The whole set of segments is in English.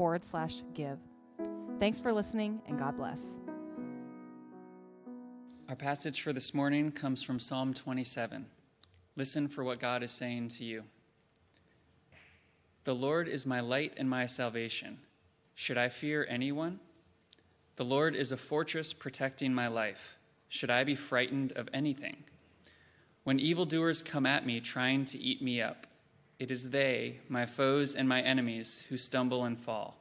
forward slash give. Thanks for listening, and God bless. Our passage for this morning comes from Psalm 27. Listen for what God is saying to you. The Lord is my light and my salvation. Should I fear anyone? The Lord is a fortress protecting my life. Should I be frightened of anything? When evildoers come at me trying to eat me up, it is they, my foes and my enemies, who stumble and fall.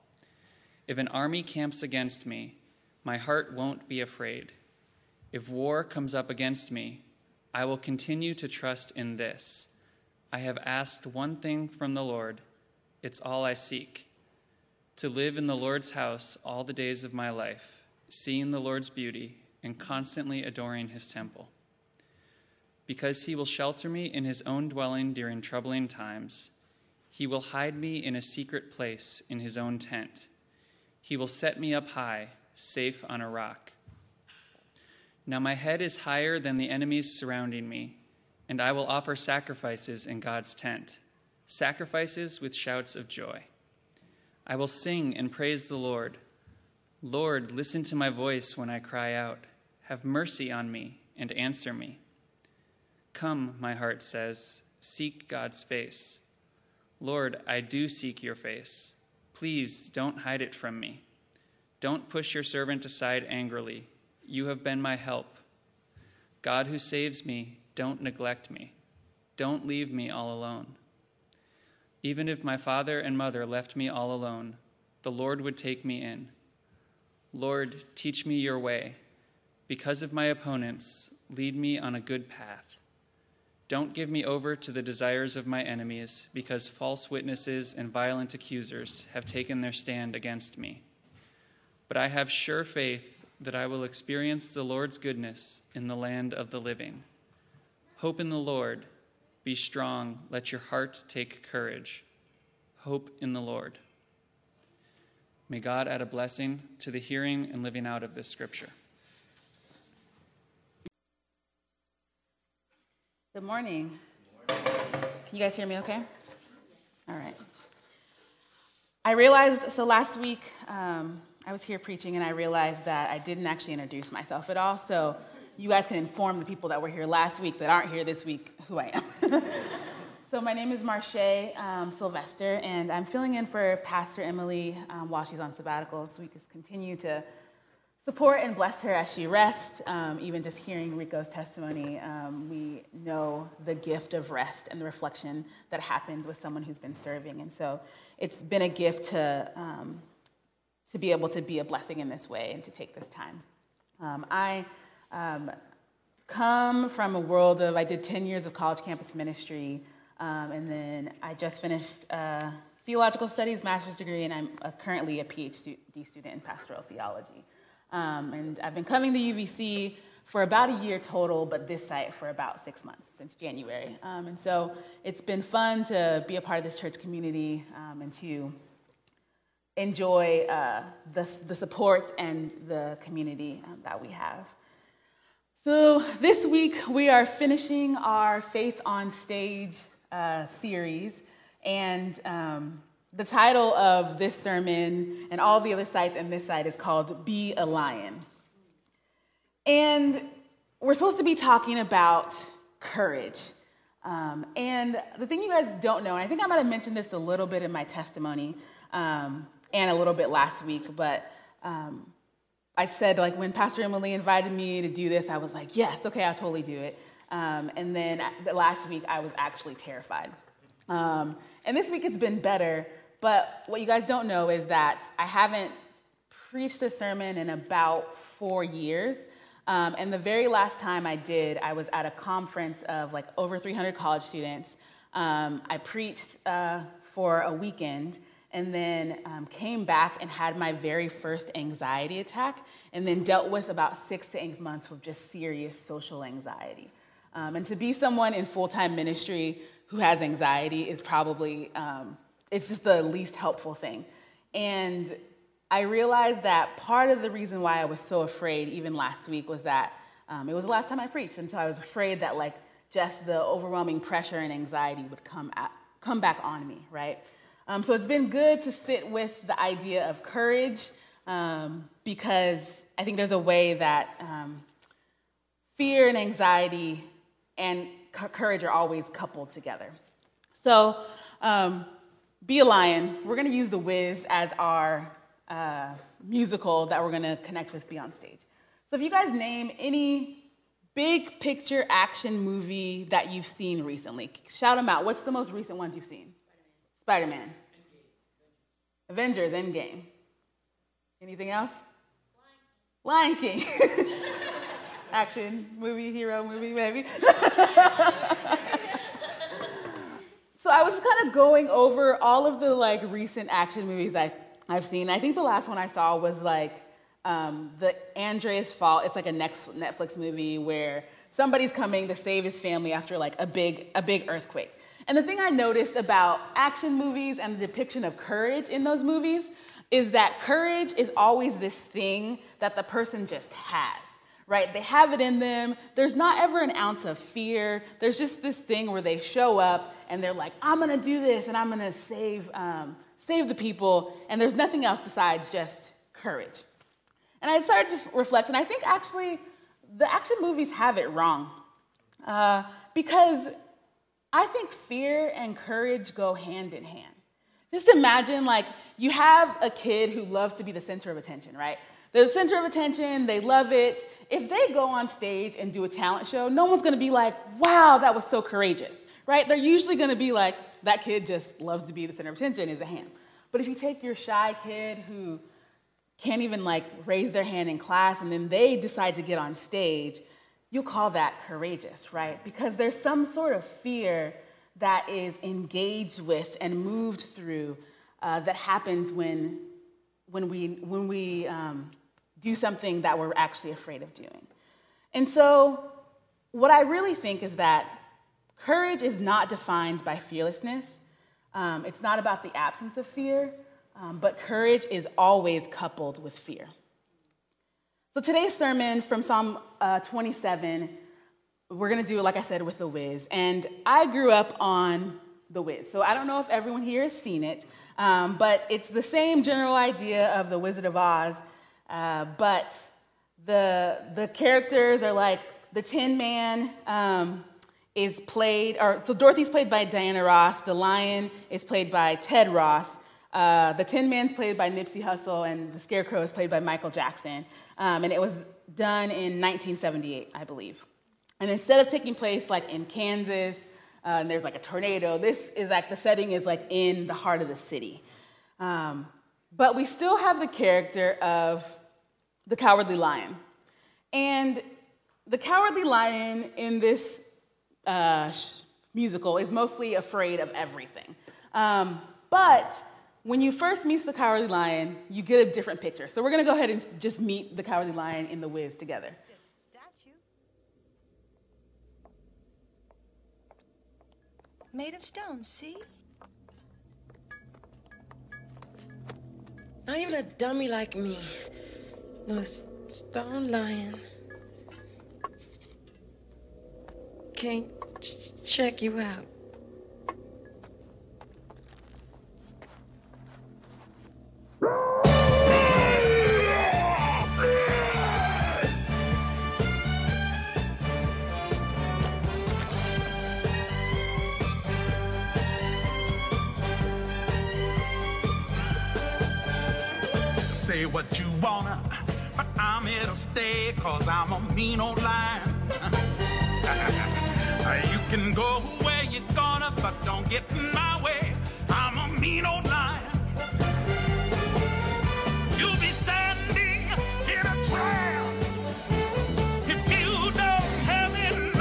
If an army camps against me, my heart won't be afraid. If war comes up against me, I will continue to trust in this. I have asked one thing from the Lord, it's all I seek to live in the Lord's house all the days of my life, seeing the Lord's beauty and constantly adoring his temple. Because he will shelter me in his own dwelling during troubling times, he will hide me in a secret place in his own tent. He will set me up high, safe on a rock. Now my head is higher than the enemies surrounding me, and I will offer sacrifices in God's tent, sacrifices with shouts of joy. I will sing and praise the Lord. Lord, listen to my voice when I cry out. Have mercy on me and answer me. Come, my heart says, seek God's face. Lord, I do seek your face. Please don't hide it from me. Don't push your servant aside angrily. You have been my help. God who saves me, don't neglect me. Don't leave me all alone. Even if my father and mother left me all alone, the Lord would take me in. Lord, teach me your way. Because of my opponents, lead me on a good path. Don't give me over to the desires of my enemies, because false witnesses and violent accusers have taken their stand against me. But I have sure faith that I will experience the Lord's goodness in the land of the living. Hope in the Lord be strong. Let your heart take courage. Hope in the Lord. May God add a blessing to the hearing and living out of this scripture. Good morning. Can you guys hear me okay? All right. I realized, so last week um, I was here preaching and I realized that I didn't actually introduce myself at all. So you guys can inform the people that were here last week that aren't here this week who I am. so my name is Marche um, Sylvester, and I'm filling in for Pastor Emily um, while she's on sabbatical, so we can continue to support and bless her as she rests. Um, even just hearing Rico's testimony, um, we know the gift of rest and the reflection that happens with someone who's been serving, and so it's been a gift to um, to be able to be a blessing in this way and to take this time. Um, I um, come from a world of, I did 10 years of college campus ministry, um, and then I just finished theological studies master's degree, and I'm a, currently a PhD student in pastoral theology. Um, and I've been coming to UVC for about a year total, but this site for about six months since January. Um, and so it's been fun to be a part of this church community um, and to enjoy uh, the, the support and the community um, that we have. So, this week we are finishing our Faith on Stage uh, series, and um, the title of this sermon and all the other sites and this site is called Be a Lion. And we're supposed to be talking about courage. Um, and the thing you guys don't know, and I think I might have mentioned this a little bit in my testimony um, and a little bit last week, but um, I said, like, when Pastor Emily invited me to do this, I was like, yes, okay, I'll totally do it. Um, and then last week, I was actually terrified. Um, and this week, it's been better. But what you guys don't know is that I haven't preached a sermon in about four years. Um, and the very last time I did, I was at a conference of like over 300 college students. Um, I preached uh, for a weekend, and then um, came back and had my very first anxiety attack, and then dealt with about six to eight months with just serious social anxiety. Um, and to be someone in full time ministry who has anxiety is probably, um, it's just the least helpful thing. And I realized that part of the reason why I was so afraid, even last week, was that um, it was the last time I preached. And so I was afraid that, like, just the overwhelming pressure and anxiety would come, at, come back on me, right? Um, so it's been good to sit with the idea of courage um, because I think there's a way that um, fear and anxiety and courage are always coupled together. So, um, Be a Lion, we're going to use The Wiz as our uh, musical that we're going to connect with Beyond Stage. So, if you guys name any big picture action movie that you've seen recently, shout them out. What's the most recent ones you've seen? Spider Man. Avengers Endgame. Anything else? Lion King. Action movie, hero movie, maybe. I was kind of going over all of the like recent action movies I, I've seen. I think the last one I saw was like um, the Andreas Fault. It's like a next Netflix movie where somebody's coming to save his family after like a big a big earthquake. And the thing I noticed about action movies and the depiction of courage in those movies is that courage is always this thing that the person just has, right? They have it in them. There's not ever an ounce of fear. There's just this thing where they show up and they're like, I'm gonna do this and I'm gonna save, um, save the people. And there's nothing else besides just courage. And I started to reflect, and I think actually the action movies have it wrong. Uh, because I think fear and courage go hand in hand. Just imagine, like, you have a kid who loves to be the center of attention, right? They're the center of attention, they love it. If they go on stage and do a talent show, no one's gonna be like, wow, that was so courageous, right? They're usually gonna be like, that kid just loves to be the center of attention, is a ham. But if you take your shy kid who can't even like raise their hand in class and then they decide to get on stage, you'll call that courageous, right? Because there's some sort of fear that is engaged with and moved through uh, that happens when, when we, when we um, do something that we're actually afraid of doing. And so, what I really think is that courage is not defined by fearlessness. Um, it's not about the absence of fear, um, but courage is always coupled with fear. So today's sermon from Psalm uh, 27, we're going to do like I said, with The Wiz. And I grew up on The Wiz. So I don't know if everyone here has seen it, um, but it's the same general idea of The Wizard of Oz. Uh, but the, the characters are like the Tin Man um, is played, or so Dorothy's played by Diana Ross, the Lion is played by Ted Ross, uh, the Tin Man's played by Nipsey Russell, and the Scarecrow is played by Michael Jackson. Um, and it was done in 1978, I believe. And instead of taking place like in Kansas, uh, and there's like a tornado, this is like the setting is like in the heart of the city. Um, but we still have the character of the Cowardly Lion. And the Cowardly Lion in this uh, musical is mostly afraid of everything. Um, but when you first meet the Cowardly Lion, you get a different picture. So we're going to go ahead and just meet the Cowardly Lion in the Wiz together. Made of stone, see? Not even a dummy like me. No, stone lion. Can't check you out. say what you wanna, stay, cause I'm a mean old lion. you can go where you're gonna, but don't get in my way. I'm a mean old lion. You'll be standing in a trap if you don't have enough.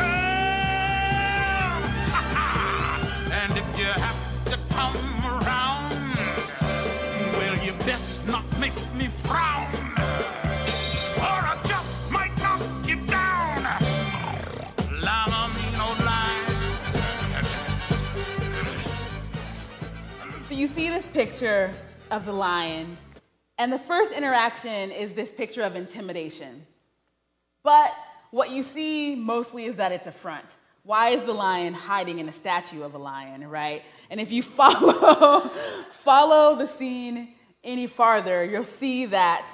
and if you have to come around, well, you best not make me see this picture of the lion, and the first interaction is this picture of intimidation. But what you see mostly is that it's a front. Why is the lion hiding in a statue of a lion, right? And if you follow, follow the scene any farther, you'll see that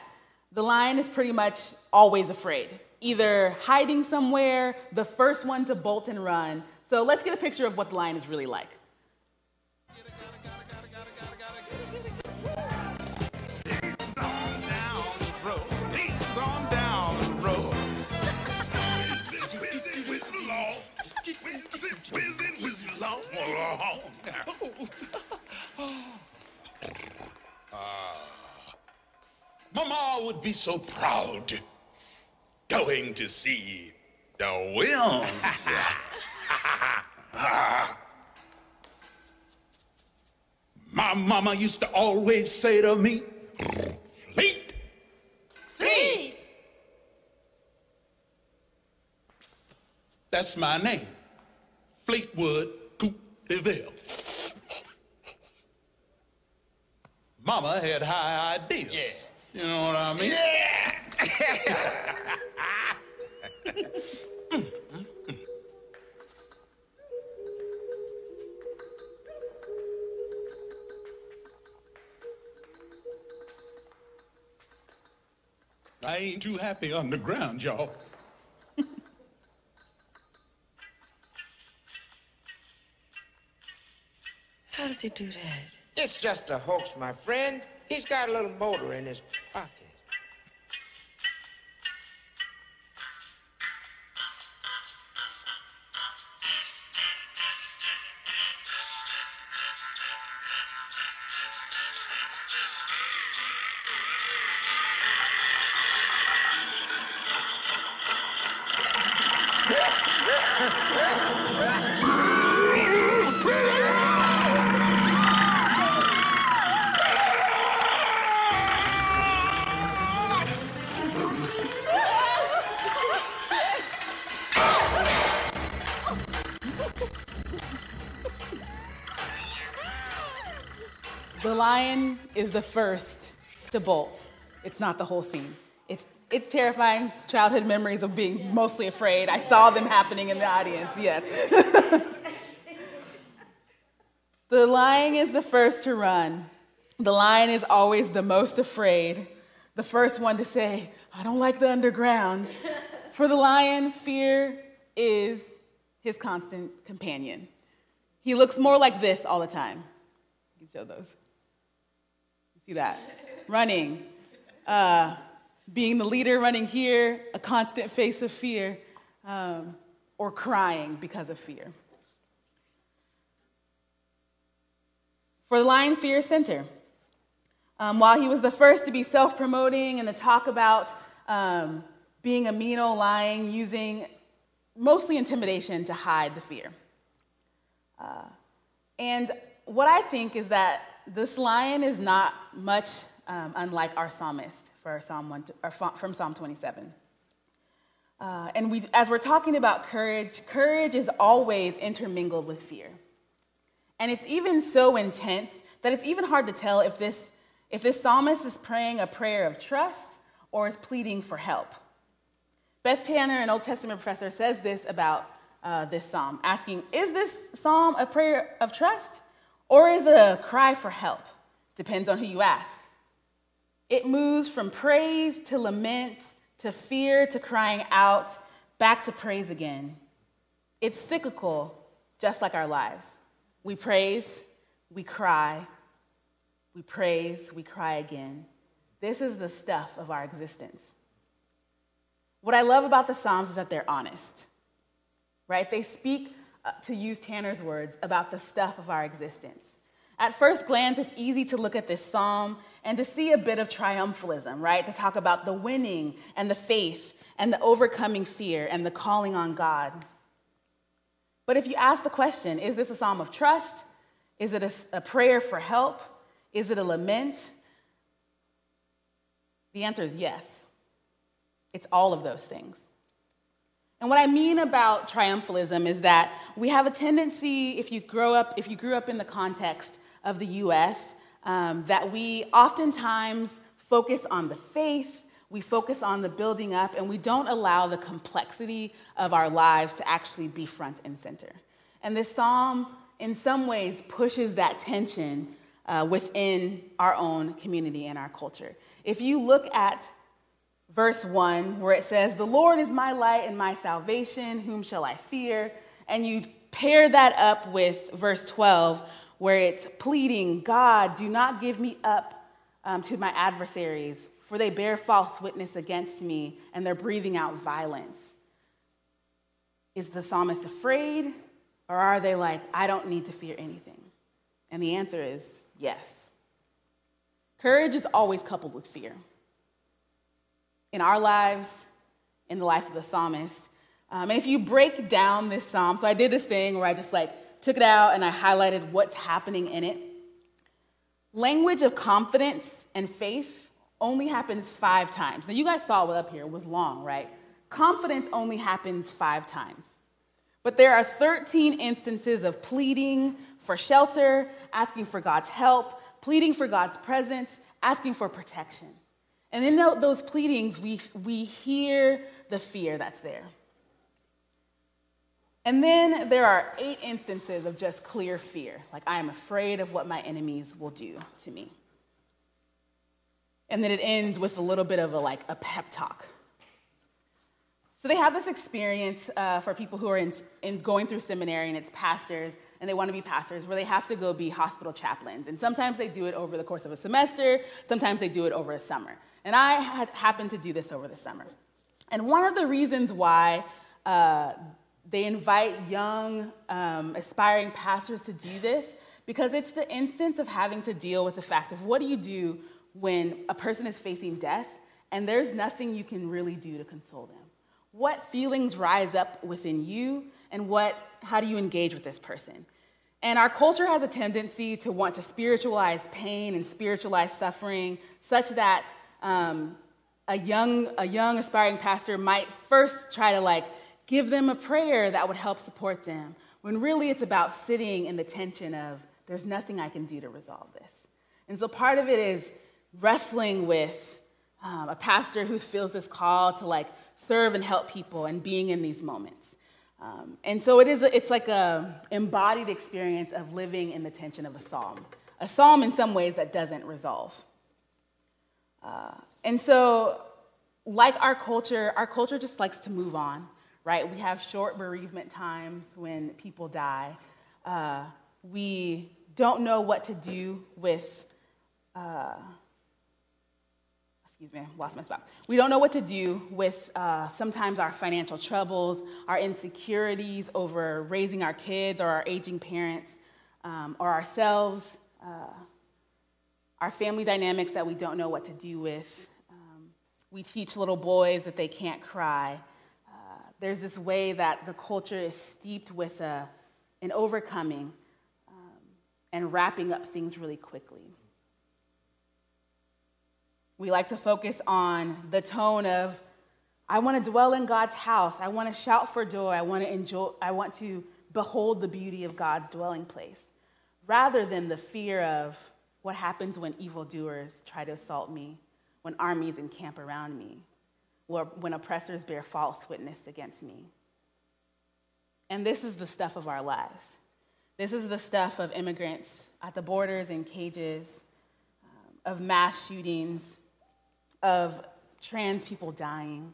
the lion is pretty much always afraid, either hiding somewhere, the first one to bolt and run. So let's get a picture of what the lion is really like. Ah. Mama would be so proud going to see the Wiz. My mama used to always say to me, Fleet, Fleet. That's my name, Fleetwood De Mama had high ideas. Yeah. You know what I mean? Yeah. I ain't too happy underground, y'all. Does he do that? It's just a hoax, my friend. He's got a little motor in his pocket. Is the first to bolt. It's not the whole scene. It's, it's terrifying childhood memories of being mostly afraid. I saw them happening in the audience, yes. the lion is the first to run. The lion is always the most afraid, the first one to say, I don't like the underground. For the lion, fear is his constant companion. He looks more like this all the time. You can show those. See that? running, uh, being the leader, running here, a constant face of fear, um, or crying because of fear. For the Lion Fear Center, um, while he was the first to be self promoting and to talk about um, being a mean old lion, using mostly intimidation to hide the fear. Uh, and what I think is that this lion is not much um, unlike our psalmist for Psalm one, or from Psalm 27. Uh, and we, as we're talking about courage, courage is always intermingled with fear. And it's even so intense that it's even hard to tell if this, if this psalmist is praying a prayer of trust or is pleading for help. Beth Tanner, an Old Testament professor, says this about uh, this psalm, asking, Is this psalm a prayer of trust or is it a cry for help? Depends on who you ask. It moves from praise to lament to fear to crying out, back to praise again. It's cyclical, just like our lives. We praise, we cry, we praise, we cry again. This is the stuff of our existence. What I love about the Psalms is that they're honest, right? They speak, uh, to use Tanner's words, about the stuff of our existence. At first glance, it's easy to look at this psalm and to see a bit of triumphalism, right? To talk about the winning and the faith and the overcoming fear and the calling on God. But if you ask the question, is this a psalm of trust? Is it a, a prayer for help? Is it a lament? The answer is yes. It's all of those things. And what I mean about triumphalism is that we have a tendency, if you grow up, if you grew up in the context of the U.S., um, that we oftentimes focus on the faith, we focus on the building up, and we don't allow the complexity of our lives to actually be front and center. And this psalm, in some ways, pushes that tension uh, within our own community and our culture. If you look at verse 1, where it says, The Lord is my light and my salvation, whom shall I fear? And you pair that up with verse 12, where it's pleading, God, do not give me up um, to my adversaries, for they bear false witness against me, and they're breathing out violence. Is the psalmist afraid, or are they like, I don't need to fear anything? And the answer is yes. Courage is always coupled with fear in our lives, in the life of the psalmist. Um, and if you break down this psalm, so I did this thing where I just like took it out and I highlighted what's happening in it. Language of confidence and faith only happens five times. Now, you guys saw what up here was long, right? Confidence only happens five times. But there are 13 instances of pleading for shelter, asking for God's help, pleading for God's presence, asking for protection. And in those pleadings, we, we hear the fear that's there. And then there are eight instances of just clear fear, like I am afraid of what my enemies will do to me. And then it ends with a little bit of a like a pep talk. So they have this experience uh, for people who are in, in going through seminary and it's pastors and they want to be pastors where they have to go be hospital chaplains. And sometimes they do it over the course of a semester, sometimes they do it over a summer. And I had happened to do this over the summer. And one of the reasons why uh, they invite young, um, aspiring pastors to do this, because it's the instance of having to deal with the fact of what do you do when a person is facing death and there's nothing you can really do to console them? What feelings rise up within you, and what, how do you engage with this person? And our culture has a tendency to want to spiritualize pain and spiritualize suffering such that um, a young a young aspiring pastor might first try to like give them a prayer that would help support them when really it's about sitting in the tension of there's nothing i can do to resolve this. And so part of it is wrestling with um, a pastor who feels this call to like serve and help people and being in these moments. Um, and so it is it's like a embodied experience of living in the tension of a psalm a psalm in some ways that doesn't resolve. Uh, and so, like our culture, our culture just likes to move on, right? We have short bereavement times when people die. Uh, we don't know what to do with, uh, excuse me, lost my spot. We don't know what to do with uh, sometimes our financial troubles, our insecurities over raising our kids or our aging parents, um, or ourselves. Uh, our family dynamics that we don't know what to do with. Um, we teach little boys that they can't cry. There's this way that the culture is steeped with a, an overcoming um, and wrapping up things really quickly. We like to focus on the tone of, I want to dwell in God's house. I want to shout for joy. I want to enjoy, I want to behold the beauty of God's dwelling place, rather than the fear of, what happens when evildoers try to assault me, when armies encamp around me, or when oppressors bear false witness against me? And this is the stuff of our lives. This is the stuff of immigrants at the borders in cages, um, of mass shootings, of trans people dying.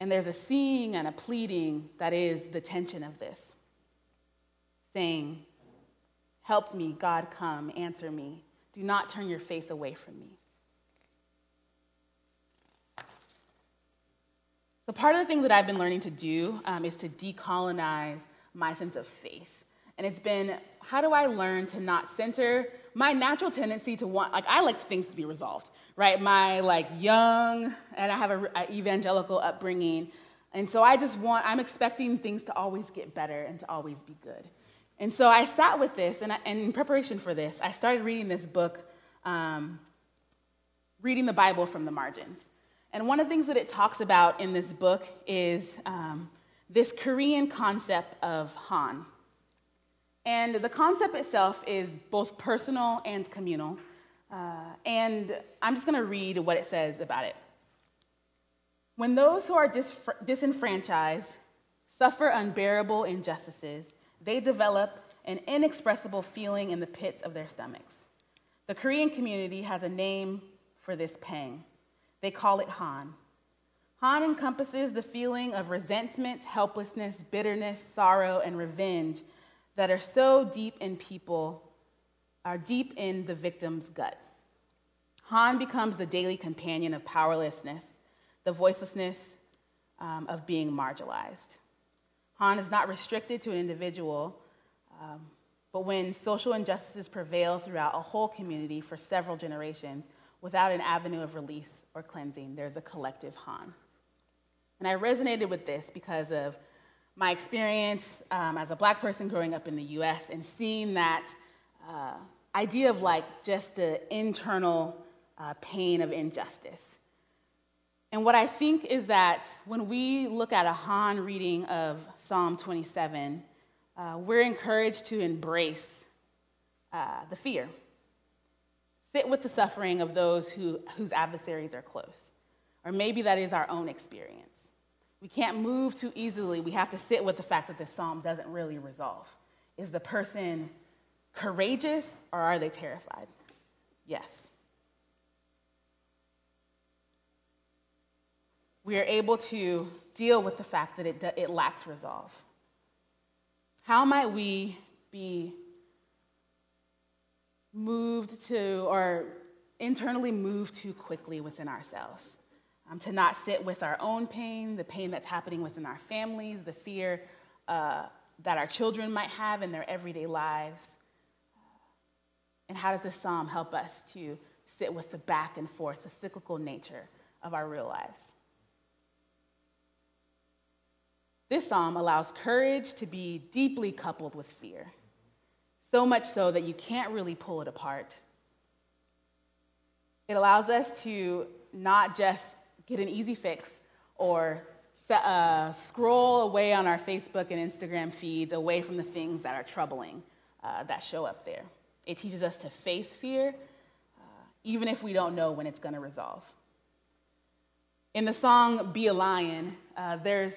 And there's a seeing and a pleading that is the tension of this, saying, Help me, God, come, answer me. Do not turn your face away from me. So, part of the thing that I've been learning to do um, is to decolonize my sense of faith. And it's been how do I learn to not center my natural tendency to want, like, I like things to be resolved, right? My, like, young, and I have an evangelical upbringing. And so I just want, I'm expecting things to always get better and to always be good. And so I sat with this, and, I, and in preparation for this, I started reading this book, um, reading the Bible from the margins. And one of the things that it talks about in this book is um, this Korean concept of Han. And the concept itself is both personal and communal. Uh, and I'm just going to read what it says about it. When those who are disfr- disenfranchised suffer unbearable injustices, they develop an inexpressible feeling in the pits of their stomachs. The Korean community has a name for this pang. They call it Han. Han encompasses the feeling of resentment, helplessness, bitterness, sorrow, and revenge that are so deep in people, are deep in the victim's gut. Han becomes the daily companion of powerlessness, the voicelessness um, of being marginalized. Han is not restricted to an individual, um, but when social injustices prevail throughout a whole community for several generations without an avenue of release or cleansing, there's a collective Han. And I resonated with this because of my experience um, as a black person growing up in the US and seeing that uh, idea of like just the internal uh, pain of injustice. And what I think is that when we look at a Han reading of Psalm 27, uh, we're encouraged to embrace uh, the fear. Sit with the suffering of those who, whose adversaries are close. Or maybe that is our own experience. We can't move too easily. We have to sit with the fact that this psalm doesn't really resolve. Is the person courageous or are they terrified? Yes. We are able to deal with the fact that it, it lacks resolve. How might we be moved to or internally moved too quickly within ourselves? um, to not sit with our own pain, the pain that's happening within our families, the fear uh, that our children might have in their everyday lives. And how does this psalm help us to sit with the back and forth, the cyclical nature of our real lives? This psalm allows courage to be deeply coupled with fear, so much so that you can't really pull it apart. It allows us to not just get an easy fix or uh, scroll away on our Facebook and Instagram feeds away from the things that are troubling uh, that show up there. It teaches us to face fear, uh, even if we don't know when it's going to resolve. In the song Be a Lion, uh, there's,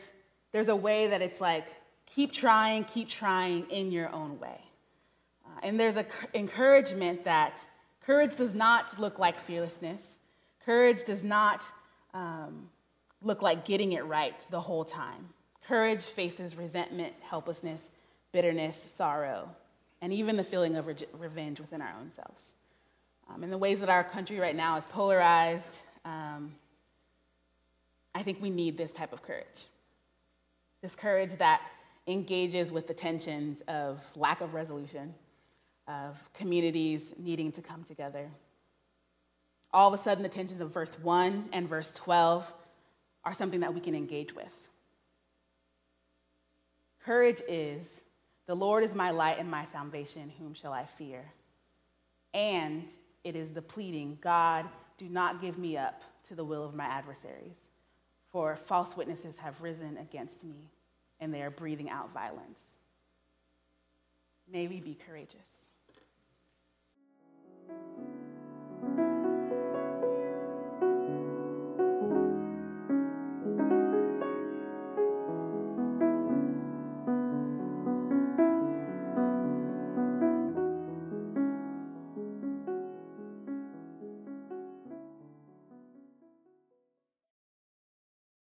there's a way that it's like, keep trying, keep trying in your own way. And there's an encouragement that courage does not look like fearlessness, courage does not um, look like getting it right the whole time. Courage faces resentment, helplessness, bitterness, sorrow, and even the feeling of re- revenge within our own selves. Um, in the ways that our country right now is polarized, um, I think we need this type of courage. This courage that engages with the tensions of lack of resolution, of communities needing to come together all of a sudden the tensions of verse 1 and verse 12 are something that we can engage with. Courage is the Lord is my light and my salvation, whom shall I fear? And it is the pleading, God, do not give me up to the will of my adversaries, for false witnesses have risen against me, and they are breathing out violence. May we be courageous.